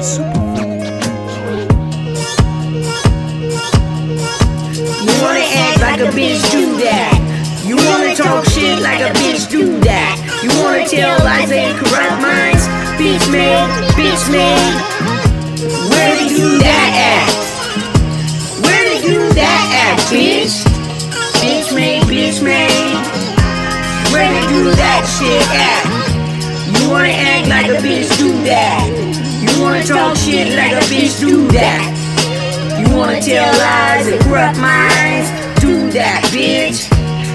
You wanna act like a bitch, do that. You wanna talk shit like a bitch, do that. You wanna tell lies and corrupt minds, bitch man, bitch man. Where did you that at? Where did you that at, bitch? Bitch man, bitch man. Where did you that shit at? You wanna act like a bitch, do that. You wanna talk shit like a bitch, do that. You wanna tell lies and corrupt minds, do that, bitch.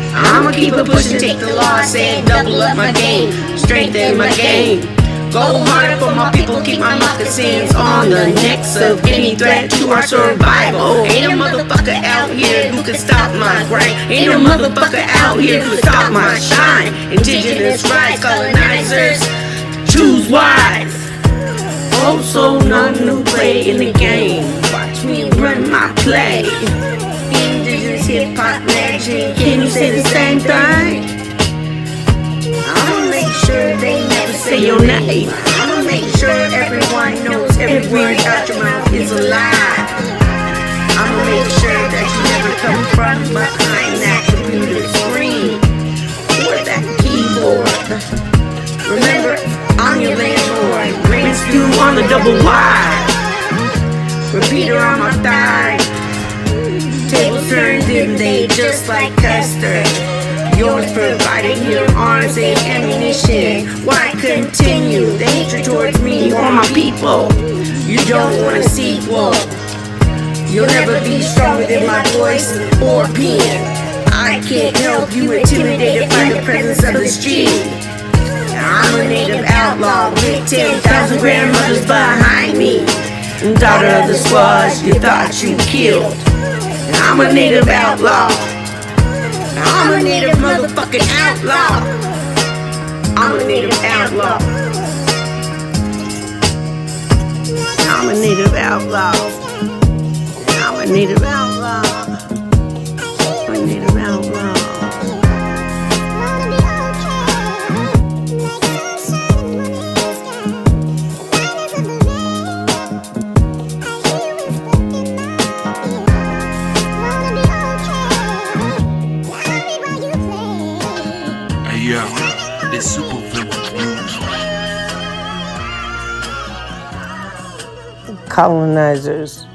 I'ma keep it pushing, take the loss and double up my game, strengthen my game. Go harder for my people, keep my moccasins on the necks of any threat to our survival. Ain't a motherfucker out here who can stop my grind. Ain't a motherfucker out here who can stop my shine. Indigenous rights, colonizers, choose wise. Oh, also none new play in the game. Watch me run my play. Indigenous hip hop legend, can you say the same thing? I'ma make sure they never say your name. I'ma make sure everyone knows every word out your mouth is a lie. Double wide. Repeater on my thigh. Tables turned in they just like custard. Yours providing your arms and ammunition. Why continue the hatred towards me or my people? You don't want a sequel. You'll never be stronger than my voice or pen. I can't help you intimidated by the presence of this G. I'm a native outlaw with 10,000 grandmothers behind me. Daughter of the squads you thought you killed. I'm a native outlaw. I'm a native motherfucking outlaw. I'm a native outlaw. I'm a native outlaw. I'm a native outlaw. Colonizers,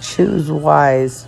choose wise.